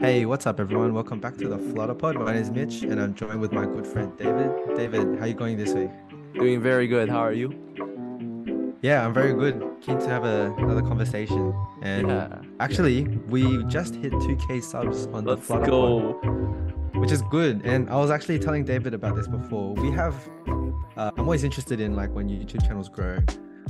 Hey, what's up, everyone? Welcome back to the Flutter Pod. My name is Mitch, and I'm joined with my good friend David. David, how you going this week? Doing very good. How are you? Yeah, I'm very good. Keen to have a, another conversation. And Yeah. actually, we just hit 2K subs on the Let's Flutter go. Pod, which is good. And I was actually telling David about this before. We have, uh, I'm always interested in like when YouTube channels grow,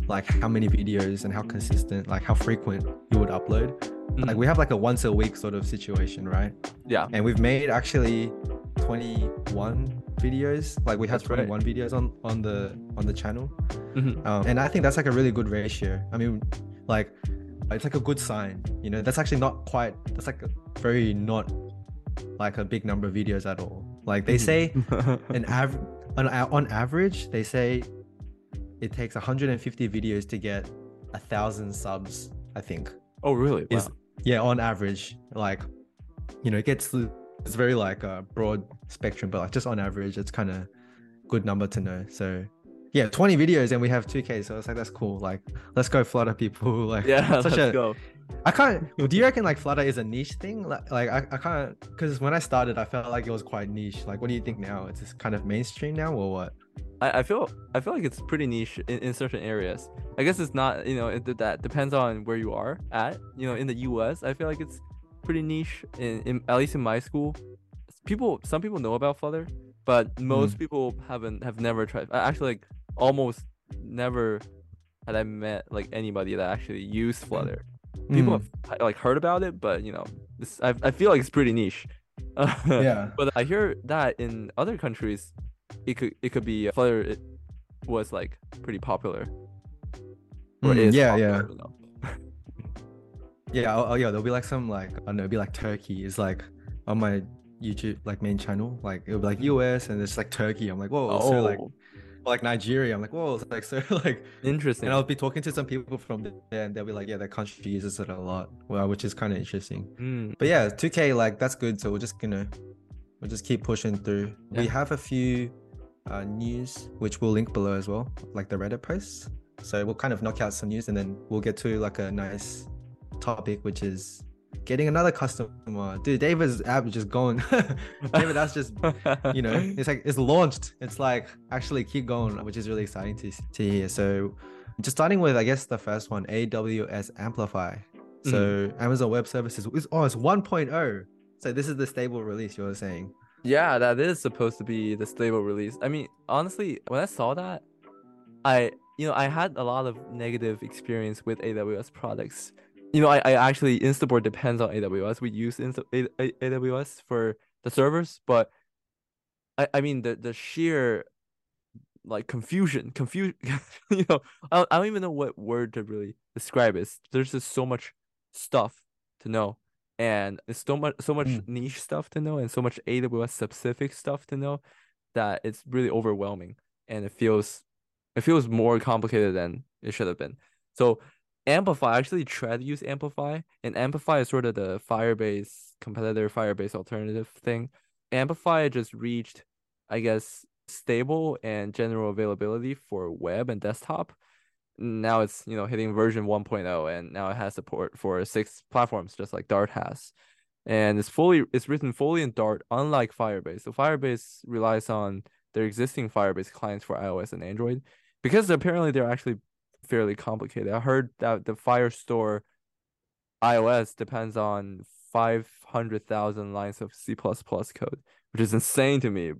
like how many videos and how consistent, like how frequent you would upload. Like Mhm. we have like a once a week sort of situation, right? Yeah. and we've made actually 21 videos like we have That's right. 21 videos on on the on the channel Mhm. um, and i think that's like a really good ratio i mean like it's like a good sign you know that's actually not quite that's like a very not like a big number of videos at all like they say an average on, on average they say it takes 150 videos to get a thousand subs i think oh, really? is Wow. Yeah on average like you know it gets it's very like a broad spectrum but like just on average it's kind of good number to know. So yeah 20 videos and we have 2k so it's like that's cool. Like let's go flutter people like Yeah. such let's a go. i can't do you reckon like flutter is a niche thing? Like, like i, I can't because when i started i felt like it was quite niche. Like what do you think now? It's just kind of mainstream now or what I, I feel I feel like it's pretty niche in, in certain areas. I guess it's not. You know, it, that depends on where you are at. You know, in the U.S., I feel like it's pretty niche. In, in at least in my school, people some people know about Flutter, but most people haven't have never tried. Actually, like almost never had I met like anybody that actually used Flutter. people Mm, have like heard about it, but you know, this I, I feel like it's pretty niche. yeah but I hear that in other countries, it could it could be Flutter it was like pretty popular. Or Mm, is yeah, yeah. popular, you know. Yeah, oh, oh yeah, there'll be like some like I don't know, it'll be like Turkey is like on my YouTube like main channel, like it'll be like US and it's like Turkey. I'm like, whoa, so like Oh, like Nigeria. I'm like, whoa, it's like so like interesting. and I'll be talking to some people from there and they'll be like, yeah, their country uses it a lot. Well, which is kind of interesting. Mm, But yeah, 2K like that's good. So we're just gonna we'll just keep pushing through. We have a few uh, news which we'll link below as well, like the Reddit posts. So we'll kind of knock out some news and then we'll get to like a nice topic, which is getting another customer. Dude, David's app is just going. David, that's just you know, it's like it's launched. It's like actually keep going, which is really exciting to to hear. So just starting with I guess the first one, AWS Amplify. So Amazon Web Services is oh it's 1.0. So this is the stable release you were saying. Yeah, that is supposed to be the stable release. I mean, honestly, when I saw that, I you know I had a lot of negative experience with AWS products. You know, I, I actually Instaboard depends on AWS. We use Insta, A, A- AWS for the servers, but I, I mean the the sheer like confusion, confusion. you know, I I don't even know what word to really describe it. There's just so much stuff to know, and it's so much so much Mm. niche stuff to know, and so much AWS specific stuff to know that it's really overwhelming, and it feels it feels more complicated than it should have been. So Amplify I actually tried to use Amplify, and Amplify is sort of the Firebase competitor, Firebase alternative thing. Amplify just reached, I guess, stable and general availability for web and desktop. Now it's you know hitting version 1.0, and now it has support for six platforms, just like Dart has. And it's fully it's written fully in Dart, unlike Firebase. So Firebase relies on their existing Firebase clients for iOS and Android because apparently they're actually fairly complicated. I heard that the Firestore iOS depends on 500,000 lines of C++ code, which is insane to me.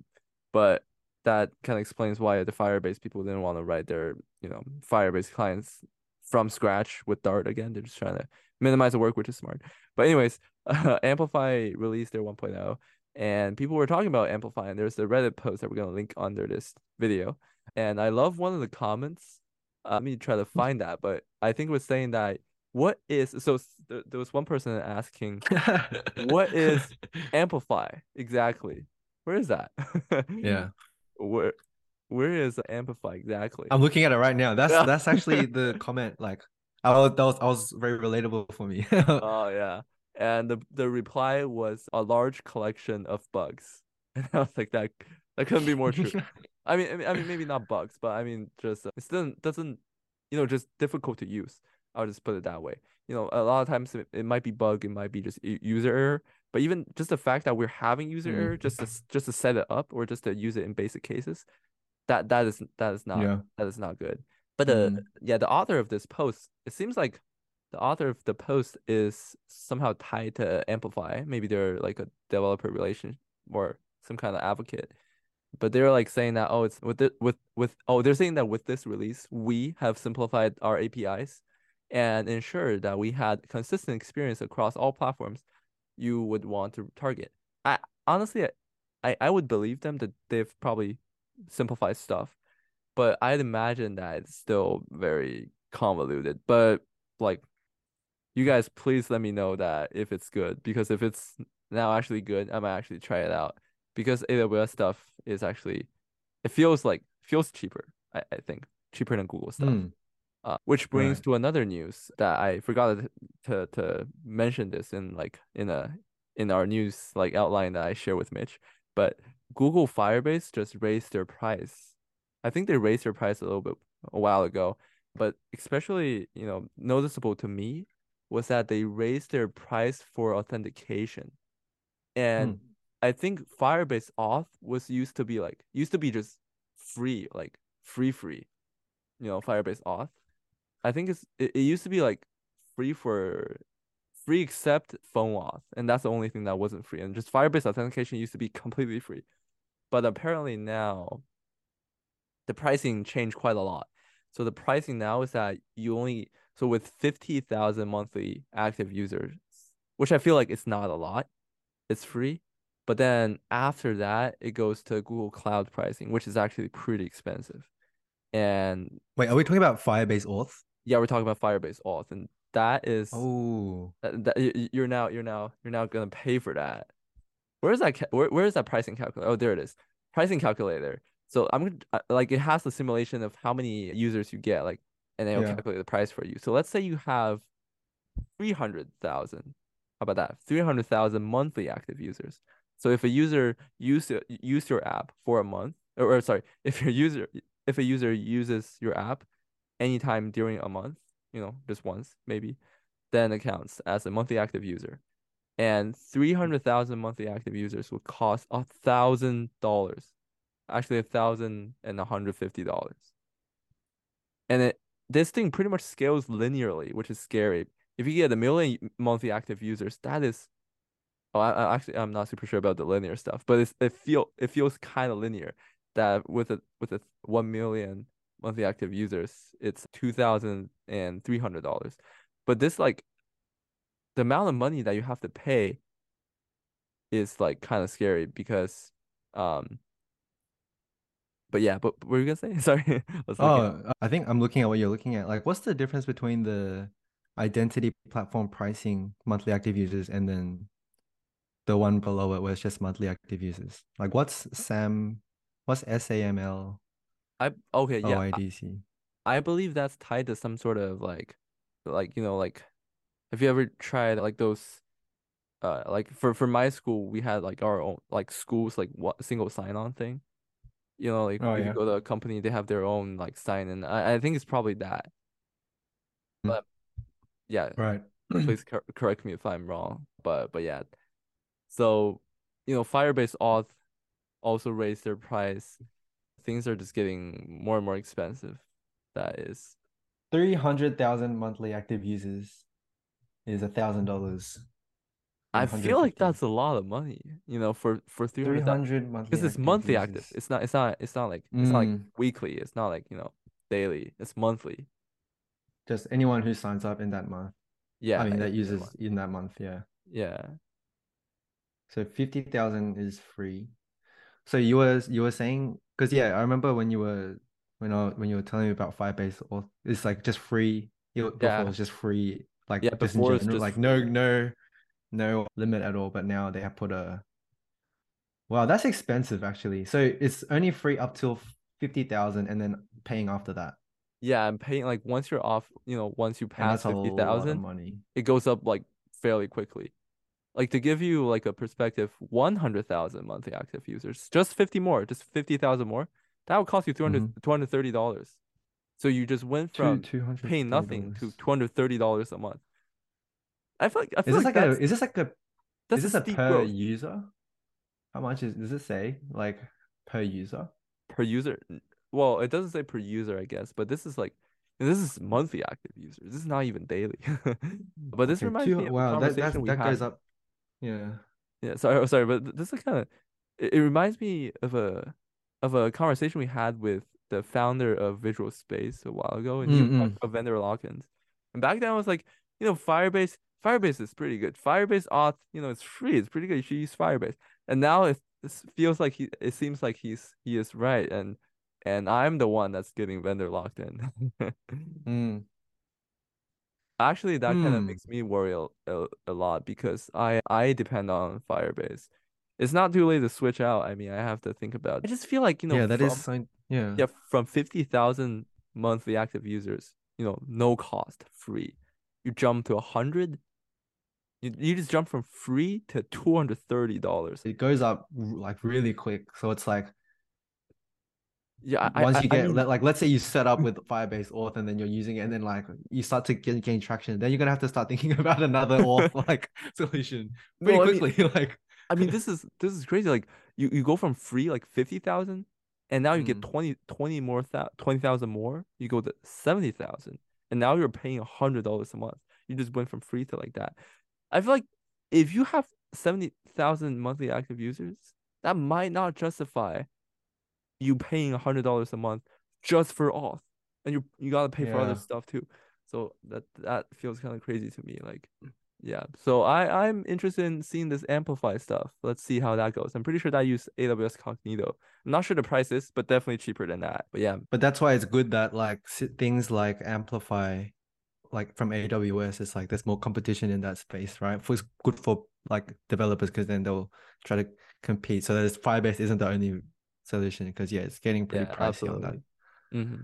But that kind of explains why the Firebase people didn't want to write their, you know, Firebase clients from scratch with Dart again. They're just trying to minimize the work, which is smart. But anyways, uh, Amplify released their 1.0 and people were talking about Amplify and there's the Reddit post that we're going to link under this video. And I love one of the comments. Uh, let me try to find that, but I think it was saying that what is so there, there was one person asking What is Amplify exactly? Where is that? yeah. Where where is Amplify exactly? I'm looking at it right now. That's that's actually the comment. Like I was that was, that was very relatable for me. Oh yeah. And the the reply was a large collection of bugs. And I was like that that couldn't be more true. I mean, I mean, I mean, maybe not bugs, but I mean, just uh, it still doesn't, you know, just difficult to use. I'll just put it that way. You know, a lot of times it, it might be bug, it might be just user error, But even just the fact that we're having user Mm. error just to just to set it up or just to use it in basic cases, that that is that is not Yeah. that is not good. But the Mm. yeah, the author of this post, it seems like the author of the post is somehow tied to Amplify. Maybe they're like a developer relation or some kind of advocate. But they're like saying that oh, it's with it with with oh, they're saying that with this release, we have simplified our APIs and ensured that we had consistent experience across all platforms you would want to target. I honestly, I- I, would believe them that they've probably simplified stuff, but I'd imagine that it's still very convoluted. But like, you guys, please let me know that if it's good because if it's now actually good, I might actually try it out because AWS stuff is actually it feels like feels cheaper. I, I think cheaper than Google stuff. Mm. Uh, which brings Right. to another news that I forgot to, to mention this in like in a in our news like outline that I share with Mitch. But Google Firebase just raised their price. I think they raised their price a little bit a while ago, but especially you know noticeable to me was that they raised their price for authentication, and Mm. I think Firebase auth was used to be like used to be just free like free free, you know Firebase auth. I think it's it, it used to be like free for free except phone auth, and that's the only thing that wasn't free. And just Firebase authentication used to be completely free, but apparently now the pricing changed quite a lot. So the pricing now is that you only so with fifty thousand monthly active users, which I feel like it's not a lot, it's free. But then after that, it goes to Google Cloud pricing, which is actually pretty expensive. And Wait, are we talking about Firebase Auth? Yeah, we're talking about Firebase auth, and that is Oh, that, that you're now you're now you're now gonna pay for that. Where is that? Where where is that pricing calculator? Oh, there it is. Pricing calculator. So I'm gonna like it has the simulation of how many users you get, like, and then it'll Yeah. calculate the price for you. So let's say you have three hundred thousand. How about that? Three hundred thousand monthly active users. So if a user use use your app for a month, or, or sorry, if your user if a user uses your app anytime during a month, you know, just once maybe, then it counts as a monthly active user. And 300,000 monthly active users would cost a thousand dollars, actually a thousand and a hundred fifty dollars. And it this thing pretty much scales linearly, which is scary. If you get a million monthly active users, that is, oh, I, I actually I'm not super sure about the linear stuff, but it's, it feel it feels kind of linear. That with a with a one million monthly active users, it's two thousand and three hundred dollars. But this like the amount of money that you have to pay is like kind of scary because um but yeah, but what were you gonna say? Sorry. I at- oh, I think I'm looking at what you're looking at. Like, what's the difference between the identity platform pricing monthly active users and then the one below it where it's just monthly active users? Like, what's SAM? What's SAML I okay, yeah. I- OIDC? I believe that's tied to some sort of like like you know like have you ever tried like those uh like for for my school we had like our own like schools like what single sign on thing. You know, like Oh, you yeah. go to a company, they have their own like sign in. I, I think it's probably that. Mm. But yeah, Right. please cor correct me if I'm wrong. But but yeah. So, you know, Firebase auth also raised their price. Things are just getting more and more expensive. That is. 300,000 monthly active users is a thousand dollars. I feel like that's a lot of money, you know, for for 300 300 monthly because it's monthly active. It's not it's not it's not like it's not like Mm. weekly. It's not like, you know, daily. It's monthly. Just anyone who signs up in that month. Yeah. I mean, that uses in that month, yeah. Yeah. So 50,000 is free. So you were you were saying because yeah, I remember when you were when I when you were telling me about Firebase or it's like just free. You before Yeah. it was just free, like Yeah, just before general, just like no no no limit at all. But now they have put a wow, that's expensive actually. So it's only free up till 50,000 and then paying after that. Yeah, I'm paying like once you're off, you know, once you pass a 50,000, money. it goes up like fairly quickly. Like to give you like a perspective, 100,000 monthly active users, just 50 more, just 50,000 more, that would cost you 200 mm-hmm. $230. So you just went from paying nothing to $230 a month. I feel like I feel Is this like like a is this like a is this a steep per growth user? How much is does it say like per user? per user. Well, it doesn't say per user, I guess, but this is like this is monthly active users. This is not even daily. But this Okay, reminds two, me of a wow, that that we that goes had. up. Yeah. Yeah, sorry, oh, sorry, but this is kind of it, it reminds me of a of a conversation we had with the founder of Visual Space a while ago, and he about vendor lock-ins. And back then I was like, you know, Firebase Firebase is pretty good. Firebase auth, you know, it's free. It's pretty good. You should use Firebase. And now it, it feels like he it seems like he's he is right, and and I'm the one that's getting vendor locked in. Mm. Actually, that kind of Hmm. makes me worry a, a, a lot because I I depend on Firebase. It's not too late to switch out. I mean, I have to think about. I just feel like, you know, Yeah, that is from sign. Yeah. yeah, from 50,000 monthly active users, you know, no cost, free. You jump to a 100, you, you just jump from free to $230. It goes up like really quick. So it's like Yeah, I once I, you I get mean, like let's say you set up with Firebase auth and then you're using it and then like you start to gain, gain traction, then you're gonna have to start thinking about another auth like solution pretty no, I mean, quickly. Like I mean, this is this is crazy. Like you, you go from free like 50,000 and now you get Mm. 20 20 more thou 20,000 more. You go to 70,000 and now you're paying $100 a month. You just went from free to like that. I feel like if you have 70,000 monthly active users, that might not justify you paying a $100 a month just for auth. And you you got to pay for other stuff too. So that that feels kind of crazy to me. Like mm. yeah. So I I'm interested in seeing this Amplify stuff. Let's see how that goes. I'm pretty sure that I use AWS Cognito. I'm not sure the price is, but definitely cheaper than that. But yeah, but that's why it's good that like things like Amplify like from AWS, it's like there's more competition in that space, right? For it's good for like developers because then they'll try to compete. So that Firebase isn't the only solution because yeah, it's getting pretty yeah, pricey on that. absolutely. hmm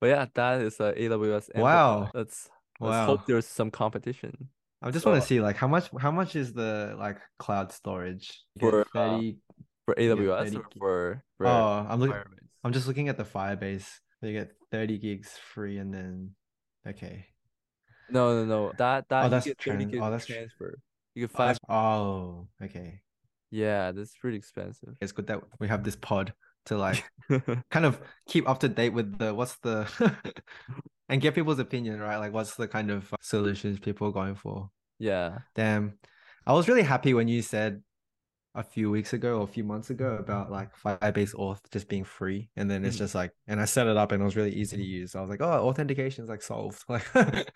But yeah, that is uh, AWS Amplify. Wow. Let's let's hope there's some competition. I just So want to see like how much how much is the like cloud storage? For uh, 30 for AWS 30 or for for Oh, I'm looking I'm just looking at the Firebase. You get 30 gigs free and then okay. No, no, no. That that Oh, that's get 30 trans. Oh, that's tr- transfer. You get oh, five. that's oh, okay. Yeah, that's pretty expensive. It's good that we have this pod to like kind of keep up to date with the what's the and get people's opinion, right? Like what's the kind of uh, solutions people are going for. Yeah. Damn. I was really happy when you said a few weeks ago or a few months ago about like Firebase Auth just being free. And then it's Mhm. just like, and I set it up and it was really easy to use. I was like, oh, authentication is like solved. Like,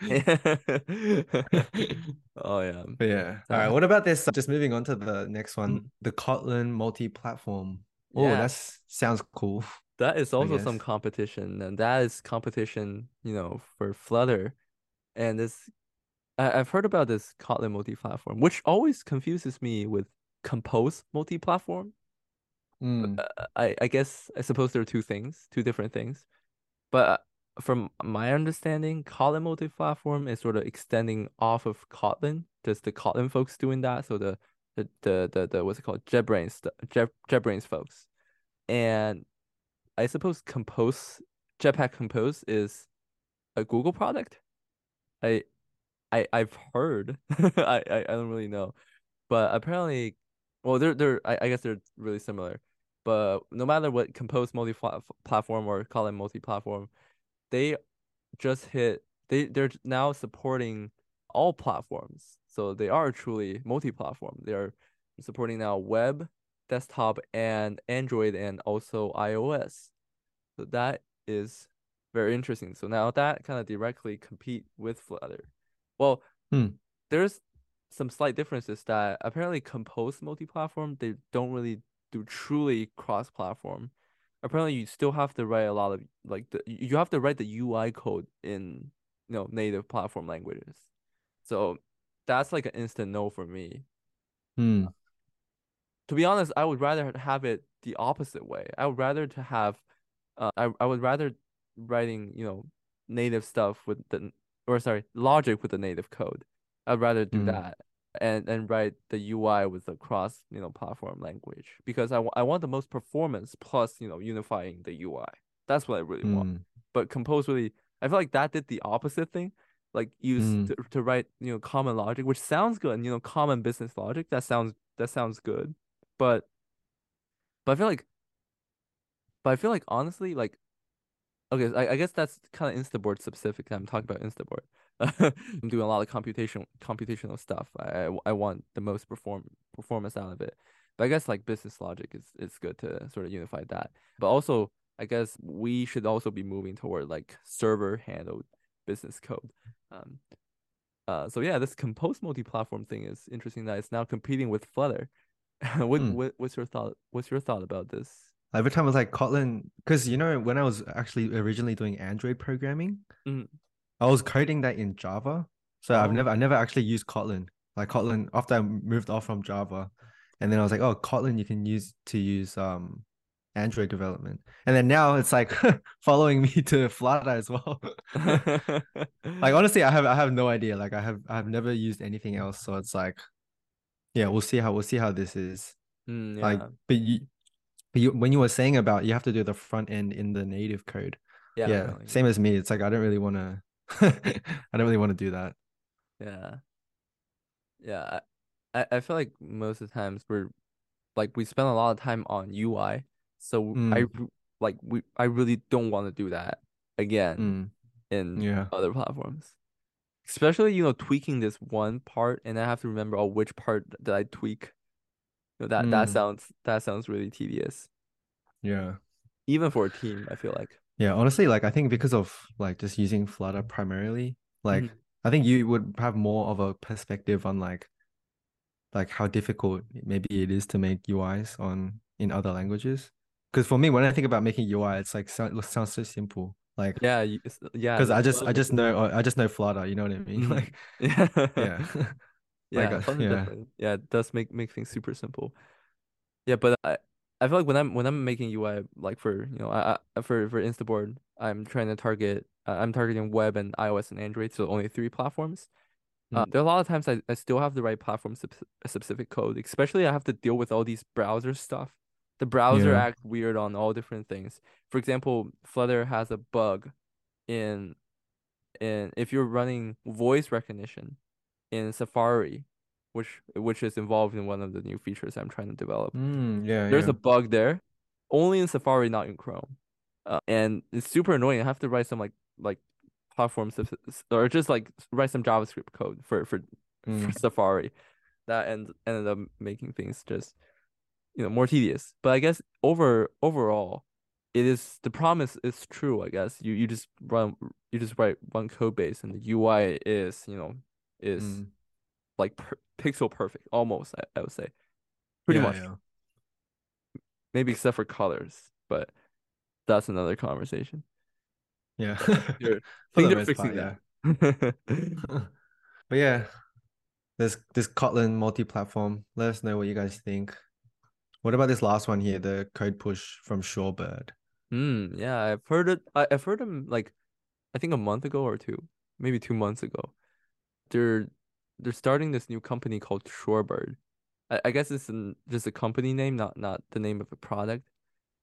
Oh yeah. but yeah. All right. What about this? Just moving on to the next one, Mm. the Kotlin multi-platform. Oh, Yeah. that's sounds cool. That is also some competition, and that is competition, you know, for Flutter. And this, I, I've heard about this Kotlin multi-platform, which always confuses me with Compose multi-platform. Mm. Uh, I, I guess I suppose there are two things, two different things. But uh, from my understanding, Kotlin multi-platform is sort of extending off of Kotlin, just the Kotlin folks doing that. So the the the the, the what's it called, JetBrains, the Jet, JetBrains folks, and I suppose Compose, Jetpack Compose is a Google product. I I I've heard. I, I I don't really know, but apparently, well, they're they're I, I guess they're really similar. But no matter what Compose multi-platform or Kotlin multi-platform, they just hit they they're now supporting all platforms. So they are truly multi-platform. They are supporting now web, desktop, and Android, and also iOS. So that is very interesting. So now that kind of directly compete with Flutter. Well, Hmm. there's some slight differences that apparently Compose multi-platform, they don't really do truly cross-platform. Apparently you still have to write a lot of like the you have to write the UI code in you know native platform languages. So that's like an instant no for me. Hmm. To be honest, I would rather have it the opposite way. I would rather to have uh, I I would rather writing, you know, native stuff with the or sorry, logic with the native code. I'd rather do Mm. that and and write the UI with the cross, you know, platform language because I, I want the most performance plus, you know, unifying the UI. That's what I really want. Hmm. But Compose really, I feel like that did the opposite thing. like use Mm. to, to write you know common logic, which sounds good. And you know, common business logic that sounds that sounds good, but but I feel like but I feel like honestly like okay, I, I guess that's kind of Instaboard specific. I'm talking about Instaboard. I'm doing a lot of computation computational stuff. I I, want the most perform performance out of it. But I guess like business logic is is good to sort of unify that. But also I guess we should also be moving toward like server handled business code. Um, uh, so yeah, this compose multi-platform thing is interesting that it's now competing with Flutter. what, Hmm. what what's your thought? What's your thought about this? Every time I was like Kotlin, because you know when I was actually originally doing Android programming, Mm. I was coding that in Java. So I've Oh. never I never actually used Kotlin. Like Kotlin after I moved off from Java, and then I was like, oh, Kotlin you can use to use um Android development. And then now it's like following me to Flutter as well. like honestly, I have I have no idea. Like I have I have never used anything else. So it's like, yeah, we'll see how we'll see how this is. Mm, Like, yeah, but you, but you when you were saying about you have to do the front end in the native code. yeah, Yeah, definitely. same as me. It's like I don't really want to. I don't really want to do that. Yeah. Yeah. I, I I feel like most of the times we're like we spend a lot of time on UI. So I Mm. r- like we I really don't want to do that again Mm, in yeah. other platforms. Especially, you know, tweaking this one part and I have to remember oh which part did I tweak. You know, that that Mm, sounds that sounds really tedious. yeah. Even for a team, I feel like. Yeah. Honestly, like I think because of like just using Flutter primarily, like Mhm. I think you would have more of a perspective on like like how difficult maybe it is to make UIs on in other languages. Because for me, when I think about making UI, it's like so, it sounds so simple. Like Yeah, you, yeah, because I just I just know I just know Flutter. You know what I mean? Like Yeah. yeah. Like Yeah, uh, yeah. Yeah, it does make make things super simple. Yeah, but I I feel like when I'm when I'm making UI like for you know I, I for for Instaboard, I'm trying to target uh, I'm targeting web and iOS and Android, so only three platforms. Uh, Mm. there are a lot of times I, I still have the right platform specific code, especially I have to deal with all these browser stuff. The browser Yeah. act weird on all different things. For example, Flutter has a bug in in if you're running voice recognition in Safari, which which is involved in one of the new features I'm trying to develop. Mm, yeah, There's yeah. a bug there, only in Safari, not in Chrome. Uh, and it's super annoying. I have to write some like like platform or just like write some JavaScript code for for, for Mm, Safari. That end, ended up making things just you know more tedious. But I guess over overall, it is the promise is true. I guess you you just run you just write one code base and the UI is you know is mm. like per pixel perfect almost. I, I would say pretty Yeah, much yeah. maybe except for colors, but that's another conversation. Yeah. You're, For think they're fixing part, that. But yeah, this this Kotlin multi-platform. Let us know what you guys think. What about this last one here, the code push from Shorebird? Hmm, yeah, I've heard it. I, I've heard them like I think a month ago or two, maybe two months ago. They're they're starting this new company called Shorebird. I, I guess it's an, just a company name, not not the name of a product.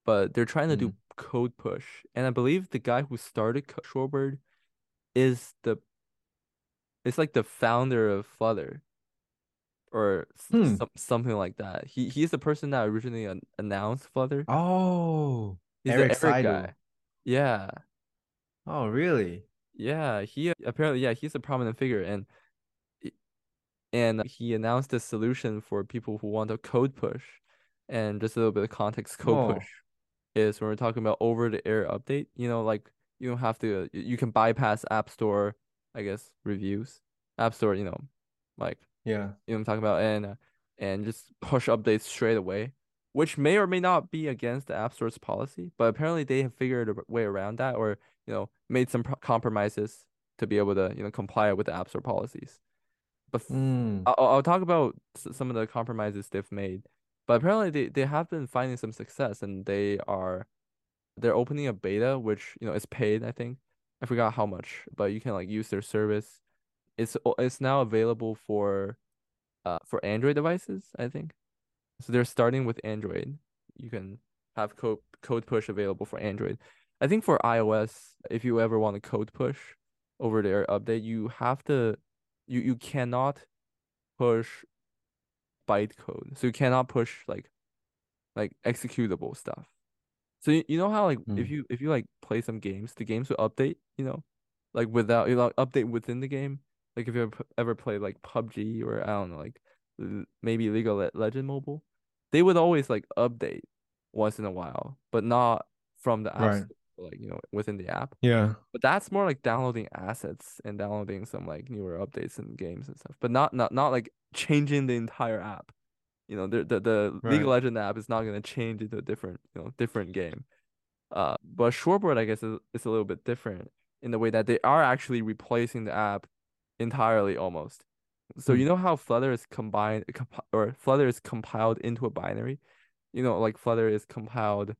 But they're trying to do Mm. code push, and I believe the guy who started Shorebird is the it's like the founder of Flutter or Hmm. some, something like that. He he's the person that originally an announced Flutter. Oh, He's Eric Eric Seidel. guy. Yeah. Oh, really? Yeah, he apparently yeah, he's a prominent figure and and he announced a solution for people who want a code push. And just a little bit of context, code Oh, push is when we're talking about over the air update, you know, like you don't have to you can bypass App Store, I guess, reviews. App Store, you know, like yeah. you know what I'm talking about and uh, and just push updates straight away, which may or may not be against the App Store's policy, but apparently they have figured a way around that or, you know, made some pro- compromises to be able to, you know, comply with the App Store policies. But Mm. I'll, I'll talk about s- some of the compromises they've made. But apparently they, they have been finding some success and they are they're opening a beta which, you know, is paid, I think. I forgot how much, but you can like use their service. It's it's now available for uh for Android devices, I think. So they're starting with Android. You can have code code push available for Android. I think for iOS, if you ever want to code push, over the air update, you have to you you cannot push bytecode. So you cannot push like like executable stuff. So you, you know how like if Mm. you if you like play some games, the games will update, you know, like without you know update within the game. Like if you ever, ever played like PUBG or I don't know, like maybe League of Legend Mobile, they would always like update once in a while, but not from the app Right. Like you know within the app. Yeah. But that's more like downloading assets and downloading some like newer updates and games and stuff, but not not not like changing the entire app. You know, the the, the League of Right. Legend app is not gonna change into a different you know different game. Uh, but Shorebird I guess is, is a little bit different in the way that they are actually replacing the app entirely almost. So Hmm. you know how Flutter is combined comp- or Flutter is compiled into a binary. You know, like Flutter is compiled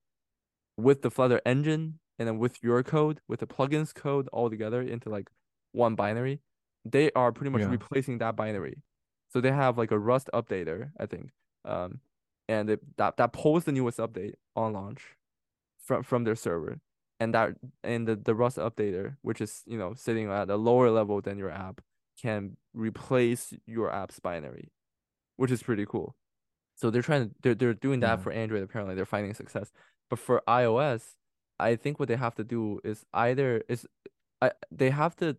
with the Flutter engine and then with your code, with the plugins code all together into like one binary. They are pretty much Yeah. replacing that binary. So they have like a Rust updater, I think. Um, and it, that that pulls the newest update on launch from from their server. And that and the, the Rust updater, which is, you know, sitting at a lower level than your app, can replace your app's binary, which is pretty cool. So they're trying to they're they're doing that Yeah. for Android apparently. They're finding success. But for iOS, I think what they have to do is either is I they have to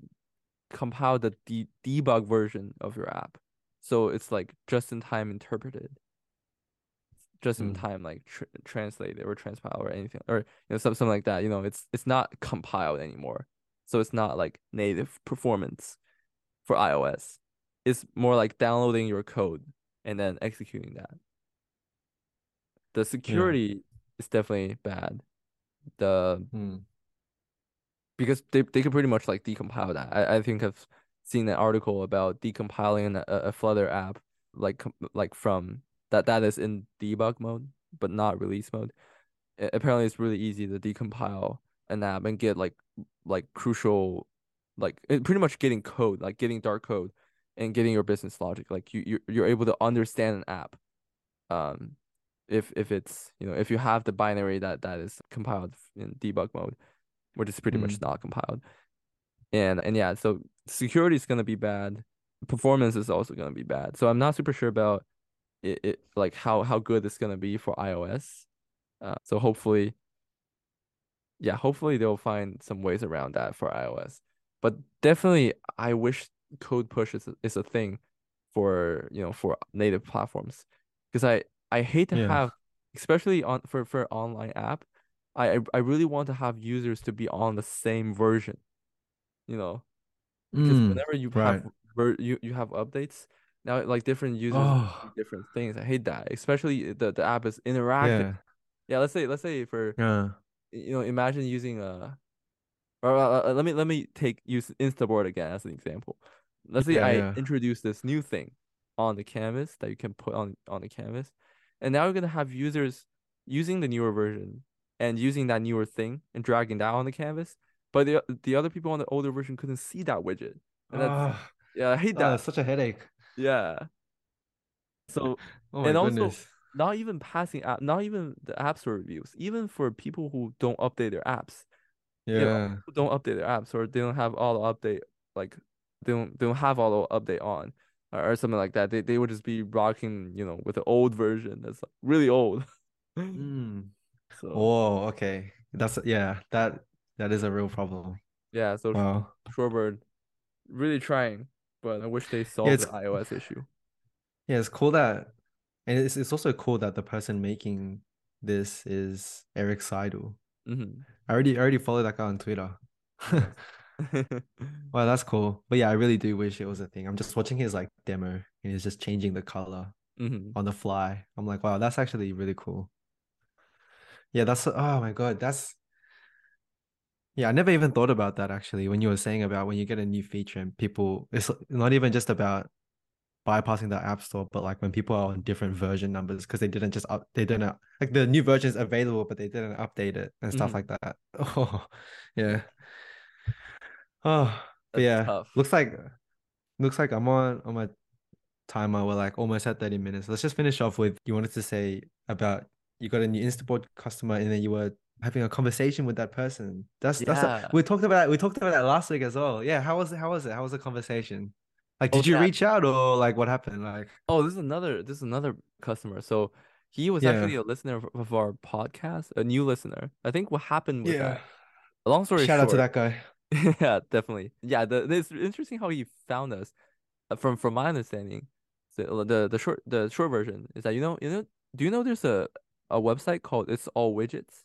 compile the de debug version of your app. So it's like just in time interpreted. Just in Mm. time like tr translated or transpile or anything or you know some, something like that. You know, it's it's not compiled anymore. So it's not like native performance for iOS. It's more like downloading your code and then executing that. The security is definitely bad. The Hmm. because they they can pretty much like decompile that. I, I think I've seen an article about decompiling a, a Flutter app like like from that that is in debug mode but not release mode. A- apparently, it's really easy to decompile an app and get like like crucial like it, pretty much getting code like getting Dart code and getting your business logic. Like you you're, you're able to understand an app. Um, if if it's you know if you have the binary that that is compiled in debug mode which is pretty much Mm. not compiled. And and yeah, so security is gonna be bad. Performance is also gonna be bad. So I'm not super sure about it, it like how how good it's gonna be for iOS. Uh, so hopefully, yeah, hopefully they'll find some ways around that for iOS. But definitely, I wish code push is a, is a thing for you know for native platforms because I I hate to Yeah. have especially on for for online app I I really want to have users to be on the same version, you know, because Mm. whenever you Right. have ver you you have updates, now like different users Oh. different things. I hate that, especially the the app is interactive. Yeah. Yeah, let's say let's say for Yeah. you know imagine using a or uh, uh, let me let me take use Instaboard again as an example. Let's say Yeah, I introduce this new thing on the canvas that you can put on on the canvas, and now you're gonna have users using the newer version and using that newer thing and dragging that on the canvas, but the the other people on the older version couldn't see that widget, and that's Ah, yeah I hate oh, that. that's such a headache. Yeah. So Oh my and also not even passing app, not even the app store reviews, even for people who don't update their apps you know, Yeah. who don't update their apps or they don't have auto update like they don't they don't have auto update on or, or something like that. They they would just be rocking, you know, with the old version that's like really old. Mm. So Oh, okay. That's yeah, that that is a real problem. yeah, so Wow. Shorebird really trying, but I wish they solved it's- the iOS issue. Yeah, it's cool that and it's it's also cool that the person making this is Eric Seidel. hmm I already I already followed that guy on Twitter. Well, that's cool. But yeah, I really do wish it was a thing. I'm just watching his like demo and he's just changing the color hmm on the fly. I'm like, wow, that's actually really cool. Yeah, that's oh my god, that's yeah, I never even thought about that actually when you were saying about when you get a new feature and people it's not even just about bypassing the app store, but like when people are on different version numbers because they didn't just up they didn't like the new version is available, but they didn't update it and stuff Mhm. like that. Oh yeah. Oh but yeah. tough. Looks like looks like I'm on on my timer. We're like almost at 30 minutes. Let's just finish off with you wanted to say about you got a new Instaboard customer and then you were having a conversation with that person. That's that's a, we talked about that. we talked about that last week as well. Yeah, how was it? How was it? How was the conversation? Like, Oh, did you yeah. reach out or like what happened? Like, Oh, this is another this is another customer. So he was Yeah. actually a listener of, our podcast, a new listener. I think what happened with yeah. that. Long story Shout out to that guy. yeah, definitely. Yeah, the, it's interesting how he found us. Uh, From from my understanding, the the the short the short version is that you know you know do you know there's a a website called It's All Widgets.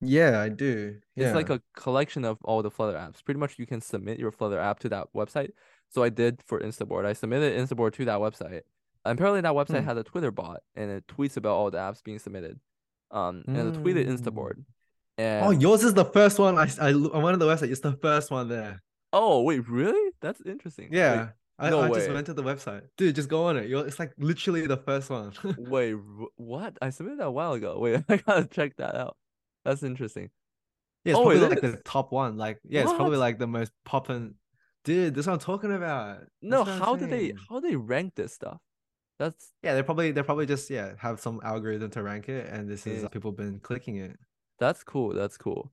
Yeah, I do. It's like a collection of all the Flutter apps. Pretty much you can submit your Flutter app to that website. So I did for Instaboard. I submitted Instaboard to that website. And apparently that website Hmm. had a Twitter bot and it tweets about all the apps being submitted. Um, and it tweeted Mm. Instaboard. Oh, yours is the first one. I I I went on the website. It's the first one there. oh wait, really? That's interesting. Wait, Yeah. I, no I just went to the website. Dude, just go on it. You're, it's like literally the first one. wait, what? I submitted that a while ago. Wait, I gotta check that out. That's interesting. Yeah, it's Oh, probably like the top one. Like, yeah, it's probably like the most poppin'. Dude, that's what I'm talking about. That's No, how do they how do they rank this stuff? That's Yeah, they probably they probably just yeah have some algorithm to rank it, and this is people been clicking it. That's cool. That's cool.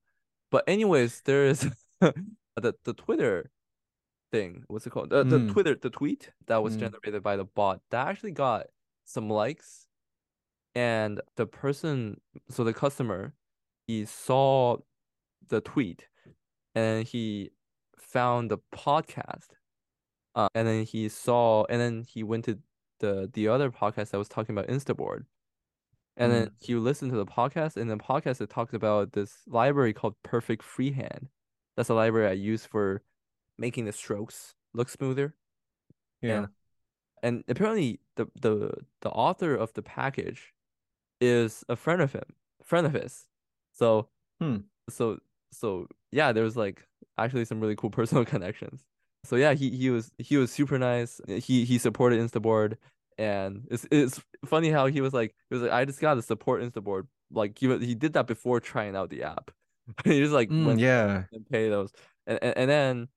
But anyways, there is the the Twitter thing. What's it called? The, the Mm. Twitter the tweet that was Mm. generated by the bot that actually got some likes, and the person, so the customer, he saw the tweet, and he found the podcast, uh, and then he saw, and then he went to the the other podcast that was talking about Instaboard. And then he listened to the podcast, and the podcast it talked about this library called Perfect Freehand. That's a library I use for making the strokes look smoother. Yeah. And apparently, the the the author of the package is a friend of him, friend of his. So, Hmm. so so yeah, there was like actually some really cool personal connections. So yeah, he he was he was super nice. He he supported Instaboard, and it's it's funny how he was like he was like I just gotta support Instaboard. Like he he did that before trying out the app. he just like Mm, yeah. and pay those, and, and and then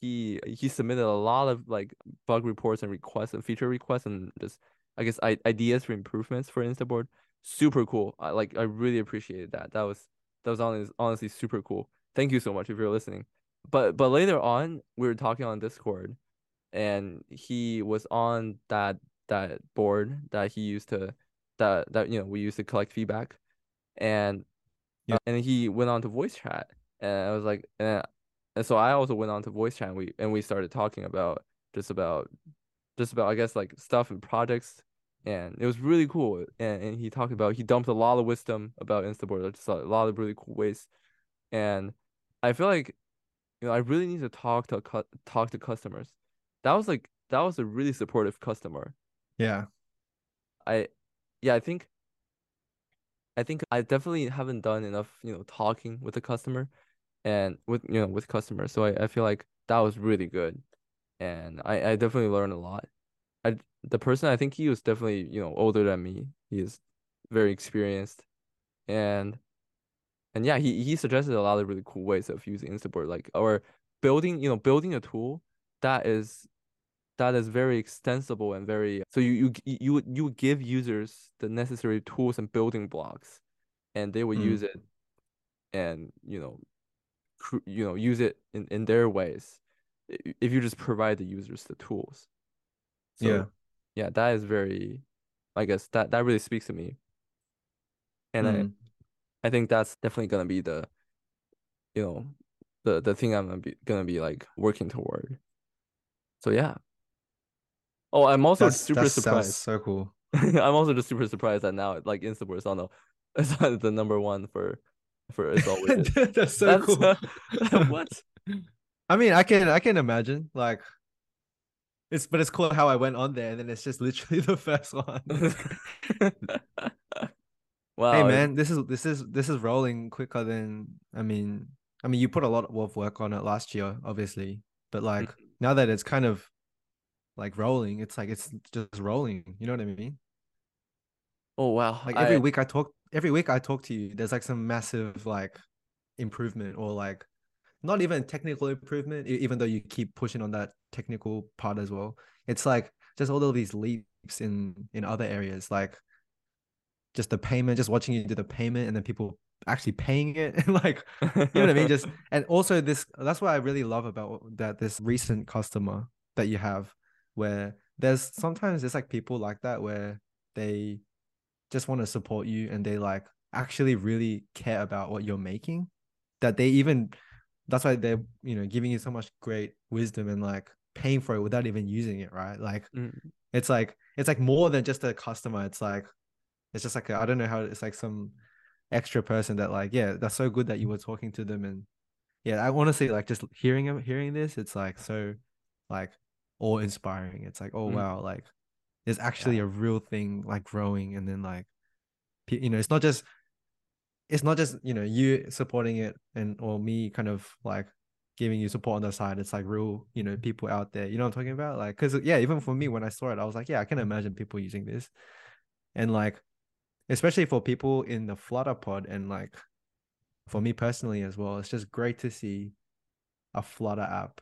he he submitted a lot of like bug reports and requests and feature requests and just I guess I, ideas for improvements for Instaboard. Super cool. I like I really appreciated that. That was that was honestly honestly super cool. Thank you so much if you're listening. But but later on we were talking on Discord, and he was on that that board that he used to that that you know we used to collect feedback, and Yeah. uh, and he went on to voice chat, and I was like, and, and so I also went on to voice chat, and we and we started talking about just about just about I guess like stuff and projects, and it was really cool. And and he talked about he dumped a lot of wisdom about Instaboard, just a lot of really cool ways, and I feel like you know I really need to talk to talk to customers. That was like that was a really supportive customer. Yeah. I yeah, I think I think I definitely haven't done enough, you know, talking with the customer and with you know with customers. So I, I feel like that was really good. And I, I definitely learned a lot. I the person I think he was definitely, you know, older than me. He is very experienced. And and yeah, he, he suggested a lot of really cool ways of using Instaboard, like or building, you know, building a tool that is that is very extensible and very so you you you would you would give users the necessary tools and building blocks and they would Mm. use it and you know cr- you know use it in, in their ways if you just provide the users the tools so Yeah. yeah that is very I guess that that really speaks to me and Mm. I I think that's definitely gonna be the you know the the thing I'm gonna be gonna be like working toward so yeah oh I'm also That's super that surprised so cool. I'm also just super surprised that now like Instaboard is on the it's the number one for for it's widgets. That's so That's cool. uh, what? I mean, I can I can imagine like it's but it's cool how I went on there and then it's just literally the first one. wow. hey man, this is this is this is rolling quicker than I mean I mean you put a lot of work on it last year, obviously. But like now that it's kind of like rolling, it's like it's just rolling. You know what I mean? Oh wow. Like every I- week I talk every week I talk to you, there's like some massive like improvement or like not even technical improvement, even though you keep pushing on that technical part as well. It's like just all of these leaps in in other areas. Like just the payment, just watching you do the payment, and then people actually paying it, and like you know what I mean. Just and also this that's what I really love about that this recent customer that you have, where there's sometimes there's like people like that where they just want to support you and they like actually really care about what you're making that they even that's why they're you know giving you so much great wisdom and like paying for it without even using it right like Mm. it's like it's like more than just a customer it's like it's just like I don't know how it's like some extra person that like yeah that's so good that you were talking to them and yeah I want to say like just hearing hearing this it's like so like awe inspiring. It's like oh Mm. wow like there's actually Yeah. a real thing like growing and then like you know it's not just it's not just you know you supporting it and or me kind of like giving you support on the side. It's like real you know people out there. You know what i'm talking about? Like because yeah even for me when i saw it i was like yeah i can imagine people using this. And like especially for people in the flutter pod and like for me personally as well it's just great to see a flutter app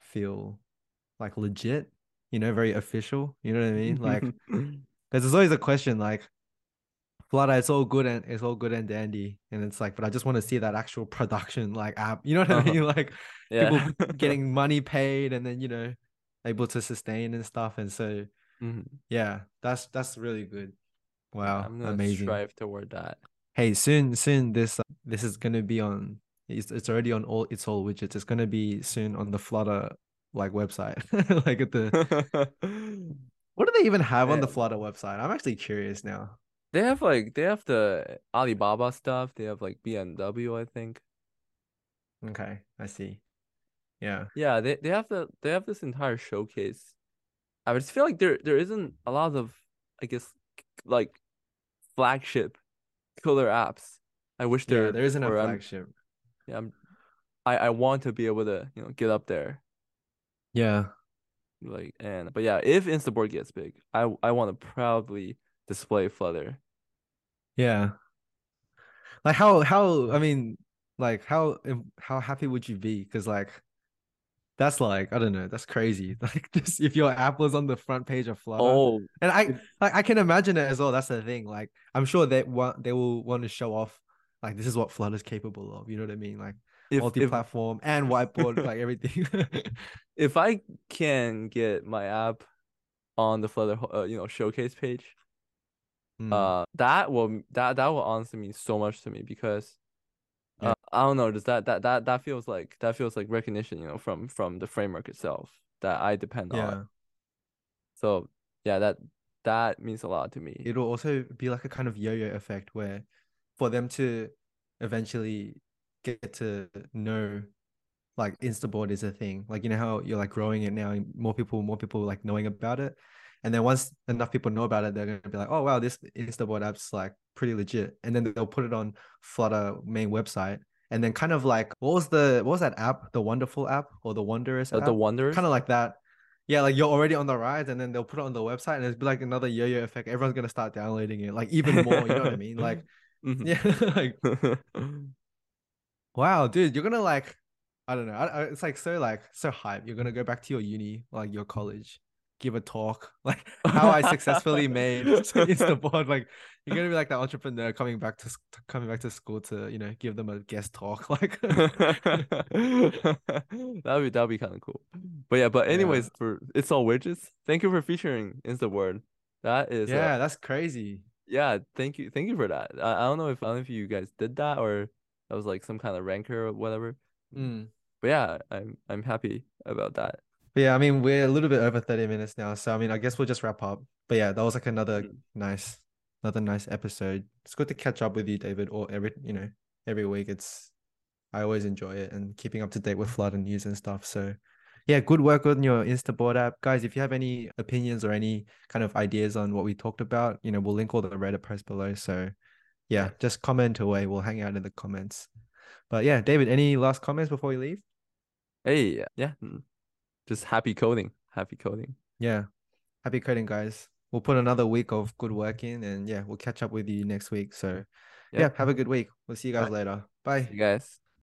feel like legit you know very official you know what i mean like because there's always a question like Flutter, it's all good and it's all good and dandy. And it's like, but I just want to see that actual production like app. You know what I Uh-huh. mean? Like yeah. getting money paid and then, you know, able to sustain and stuff. And so Mhm. yeah, that's that's really good. Wow, I'm gonna amazing. strive toward that. Hey, soon soon this uh, this is gonna be on it's it's already on all it's all widgets. It's gonna be soon on the Flutter like website. like at the what do they even have on the Flutter website? I'm actually curious now. They have like they have the Alibaba stuff. They have like BMW, I think. Okay, I see. Yeah. Yeah, they, they have the they have this entire showcase. I just feel like there there isn't a lot of I guess like flagship killer apps. I wish there Yeah, there isn't a were. I'm- flagship. yeah, I'm, I I want to be able to you know get up there Yeah. like and but yeah, if Instaboard gets big, I I want to proudly display Flutter. Yeah. Like how how I mean like how how happy would you be? Because like that's like I don't know, that's crazy. Like just if your app was on the front page of Flutter. Oh, And I like I can imagine it as well. That's the thing. Like I'm sure they want they will want to show off like this is what Flutter's capable of. You know what I mean? Like if if multi-platform and whiteboard, like everything. if I can get my app on the Flutter uh, you know showcase page, Mm, uh that will that that will honestly mean so much to me because Yeah. uh, I don't know, does that that that that feels like that feels like recognition, you know, from from the framework itself that I depend yeah. on. So yeah, that that means a lot to me. it'll also be like a kind of yo-yo effect where for them to eventually get to know like Instaboard is a thing. Like you know how you're like growing it now, more people, more people like knowing about it. And then once enough people know about it, they're gonna be like, oh wow, this Instaboard app's like pretty legit. And then they'll put it on Flutter main website. And then kind of like what was the what was that app? The wonderful app or the Wonderous Uh, app? the Wonderous kind of like that. Yeah, like you're already on the rise, and then they'll put it on the website, and it's be like another yo-yo effect. Everyone's gonna start downloading it, like even more. You know what I mean? Like, Mhm. yeah, like wow, dude, you're gonna like, I don't know, I, I, it's like so like so hype. You're gonna go back to your uni, like your college, give a talk, like how I successfully made Instaboard. Like you're gonna be like the entrepreneur coming back to coming back to school to you know give them a guest talk. Like, that'd be that'd be kind of cool. But yeah, but Yeah. anyways, for it's all widgets. Thank you for featuring Instaboard. That is uh, yeah, that's crazy. yeah. Thank you, thank you for that. I, I don't know if I don't know if you guys did that or that was like some kind of ranker or whatever. Mm. But yeah, I'm I'm happy about that. But yeah, I mean, we're a little bit over 30 minutes now. So, I mean, I guess we'll just wrap up. But yeah, that was like another Mm. nice, another nice episode. It's good to catch up with you, David, or every, you know, every week. It's, I always enjoy it and keeping up to date with Flutter news and stuff. So, yeah, good work on your Instaboard app. Guys, if you have any opinions or any kind of ideas on what we talked about, you know, we'll link all the Reddit posts below. So, yeah, just comment away. We'll hang out in the comments. But yeah, David, any last comments before we leave? Hey, yeah, just happy coding, happy coding. Yeah. Happy coding, guys. We'll put another week of good work in and yeah, we'll catch up with you next week. So, Yeah. yeah, have a good week. We'll see you guys Bye. later. Bye. You guys.